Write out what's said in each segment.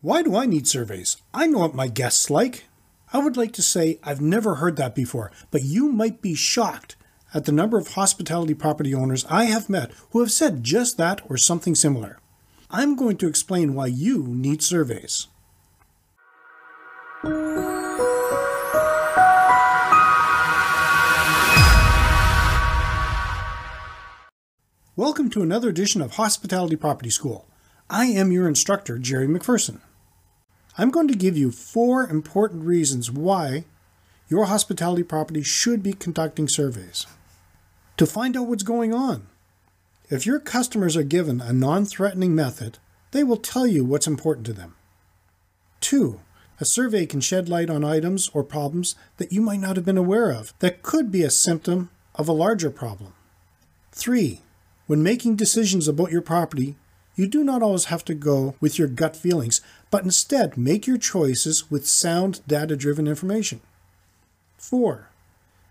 Why do I need surveys? I know what my guests like. I would like to say I've never heard that before, but you might be shocked at the number of hospitality property owners I have met who have said just that or something similar. I'm going to explain why you need surveys. Welcome to another edition of Hospitality Property School. I am your instructor, Jerry McPherson. I'm going to give you four important reasons why your hospitality property should be conducting surveys. To find out what's going on. If your customers are given a non threatening method, they will tell you what's important to them. Two, a survey can shed light on items or problems that you might not have been aware of that could be a symptom of a larger problem. Three, when making decisions about your property, you do not always have to go with your gut feelings, but instead make your choices with sound data driven information. 4.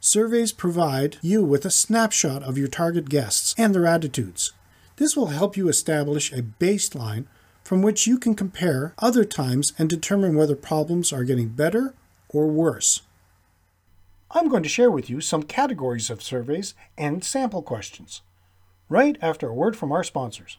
Surveys provide you with a snapshot of your target guests and their attitudes. This will help you establish a baseline from which you can compare other times and determine whether problems are getting better or worse. I'm going to share with you some categories of surveys and sample questions right after a word from our sponsors.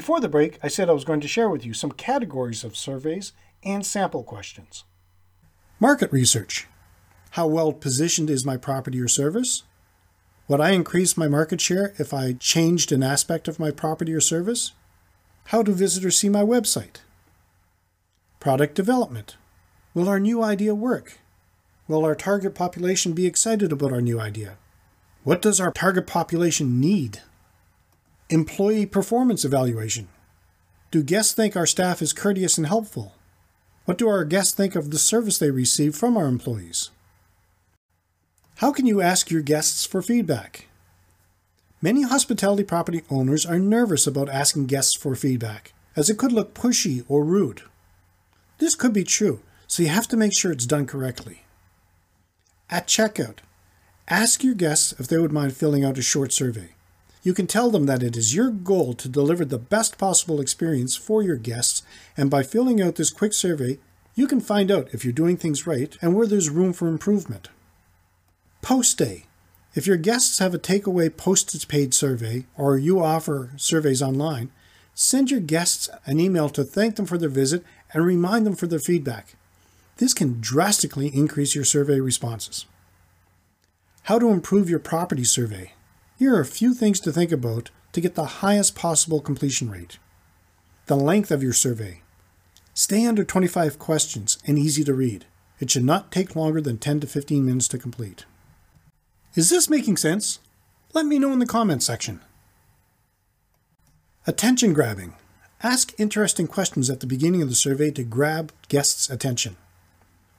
Before the break, I said I was going to share with you some categories of surveys and sample questions. Market research. How well positioned is my property or service? Would I increase my market share if I changed an aspect of my property or service? How do visitors see my website? Product development. Will our new idea work? Will our target population be excited about our new idea? What does our target population need? Employee performance evaluation. Do guests think our staff is courteous and helpful? What do our guests think of the service they receive from our employees? How can you ask your guests for feedback? Many hospitality property owners are nervous about asking guests for feedback, as it could look pushy or rude. This could be true, so you have to make sure it's done correctly. At checkout, ask your guests if they would mind filling out a short survey. You can tell them that it is your goal to deliver the best possible experience for your guests, and by filling out this quick survey, you can find out if you're doing things right and where there's room for improvement. Post day. If your guests have a takeaway postage paid survey or you offer surveys online, send your guests an email to thank them for their visit and remind them for their feedback. This can drastically increase your survey responses. How to improve your property survey. Here are a few things to think about to get the highest possible completion rate. The length of your survey. Stay under 25 questions and easy to read. It should not take longer than 10 to 15 minutes to complete. Is this making sense? Let me know in the comments section. Attention grabbing. Ask interesting questions at the beginning of the survey to grab guests' attention.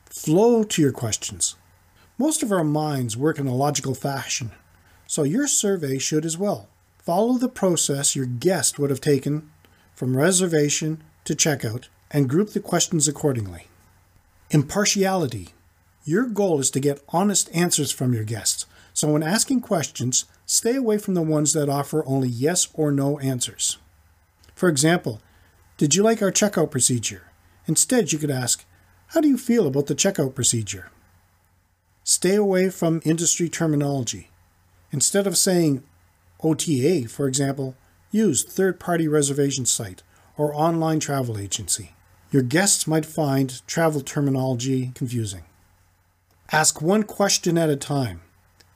Flow to your questions. Most of our minds work in a logical fashion, so your survey should as well. Follow the process your guest would have taken from reservation to checkout and group the questions accordingly. Impartiality. Your goal is to get honest answers from your guests, so when asking questions, stay away from the ones that offer only yes or no answers. For example, did you like our checkout procedure? Instead, you could ask, how do you feel about the checkout procedure? Stay away from industry terminology. Instead of saying OTA, for example, use third party reservation site or online travel agency. Your guests might find travel terminology confusing. Ask one question at a time.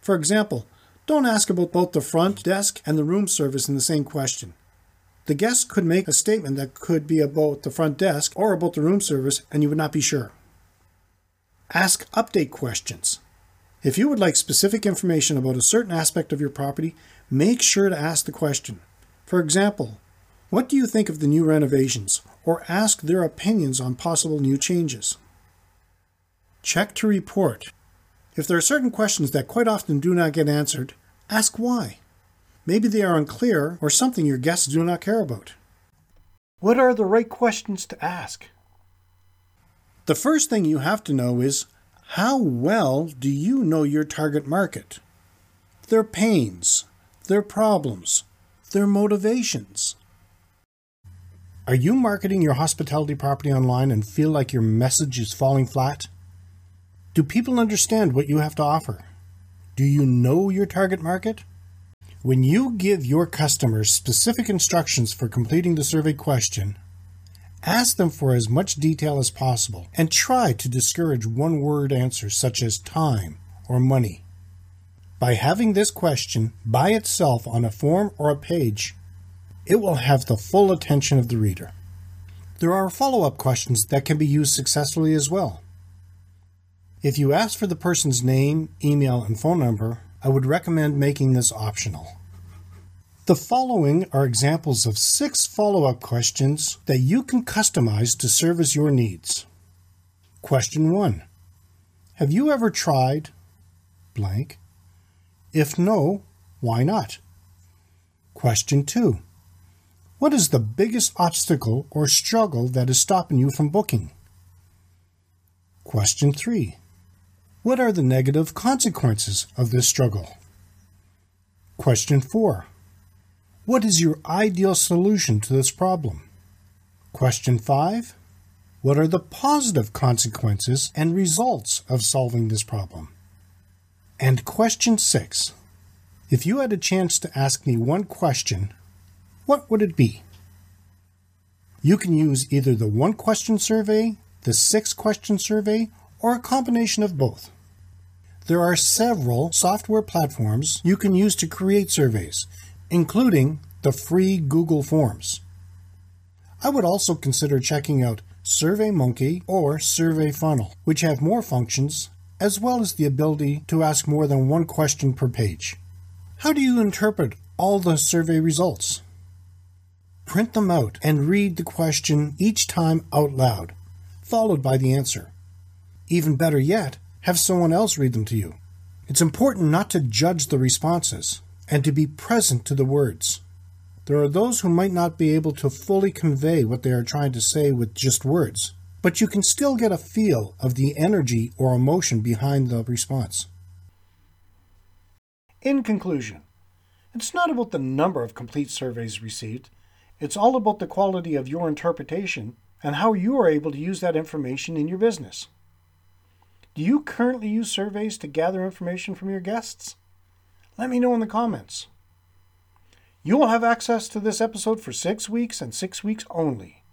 For example, don't ask about both the front desk and the room service in the same question. The guest could make a statement that could be about the front desk or about the room service, and you would not be sure. Ask update questions. If you would like specific information about a certain aspect of your property, make sure to ask the question. For example, what do you think of the new renovations? Or ask their opinions on possible new changes. Check to report. If there are certain questions that quite often do not get answered, ask why. Maybe they are unclear or something your guests do not care about. What are the right questions to ask? The first thing you have to know is how well do you know your target market? Their pains, their problems, their motivations. Are you marketing your hospitality property online and feel like your message is falling flat? Do people understand what you have to offer? Do you know your target market? When you give your customers specific instructions for completing the survey question, ask them for as much detail as possible and try to discourage one word answers such as time or money. By having this question by itself on a form or a page, it will have the full attention of the reader. There are follow up questions that can be used successfully as well. If you ask for the person's name, email, and phone number, I would recommend making this optional. The following are examples of six follow up questions that you can customize to service your needs. Question 1 Have you ever tried blank? If no, why not? Question 2 What is the biggest obstacle or struggle that is stopping you from booking? Question 3 What are the negative consequences of this struggle? Question 4 What is your ideal solution to this problem? Question 5 What are the positive consequences and results of solving this problem? And question six If you had a chance to ask me one question, what would it be? You can use either the one question survey, the six question survey, or a combination of both. There are several software platforms you can use to create surveys, including the free Google Forms. I would also consider checking out SurveyMonkey or SurveyFunnel, which have more functions as well as the ability to ask more than one question per page. How do you interpret all the survey results? Print them out and read the question each time out loud, followed by the answer. Even better yet, have someone else read them to you. It's important not to judge the responses and to be present to the words. There are those who might not be able to fully convey what they are trying to say with just words but you can still get a feel of the energy or emotion behind the response. In conclusion, it's not about the number of complete surveys received, it's all about the quality of your interpretation and how you are able to use that information in your business. Do you currently use surveys to gather information from your guests? Let me know in the comments. You will have access to this episode for six weeks and six weeks only.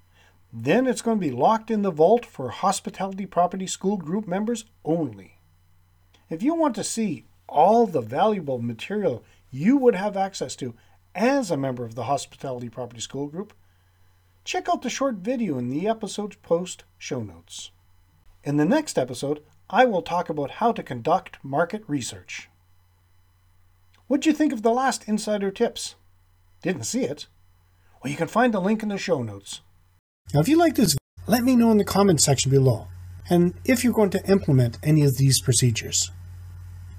Then it's going to be locked in the vault for Hospitality Property School group members only. If you want to see all the valuable material you would have access to as a member of the Hospitality Property School Group, check out the short video in the episode's post show notes. In the next episode, I will talk about how to conduct market research. What'd you think of the last INNsider Tips? Didn't see it? Well, you can find the link in the show notes. Now, if you like this, let me know in the comments section below, and if you're going to implement any of these procedures.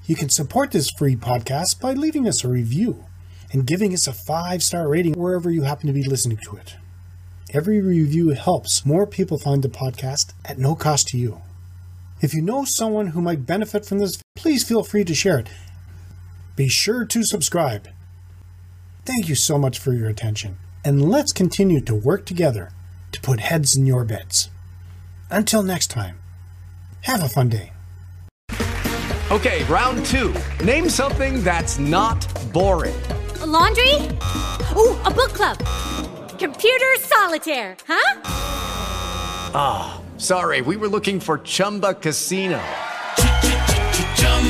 You can support this free podcast by leaving us a review and giving us a five star rating wherever you happen to be listening to it. Every review helps more people find the podcast at no cost to you. If you know someone who might benefit from this, please feel free to share it. Be sure to subscribe. Thank you so much for your attention, and let's continue to work together to put heads in your beds. Until next time, have a fun day. Okay, round two. Name something that's not boring. A laundry? Ooh, a book club. Computer solitaire, huh? Ah, oh, sorry, we were looking for Chumba Casino.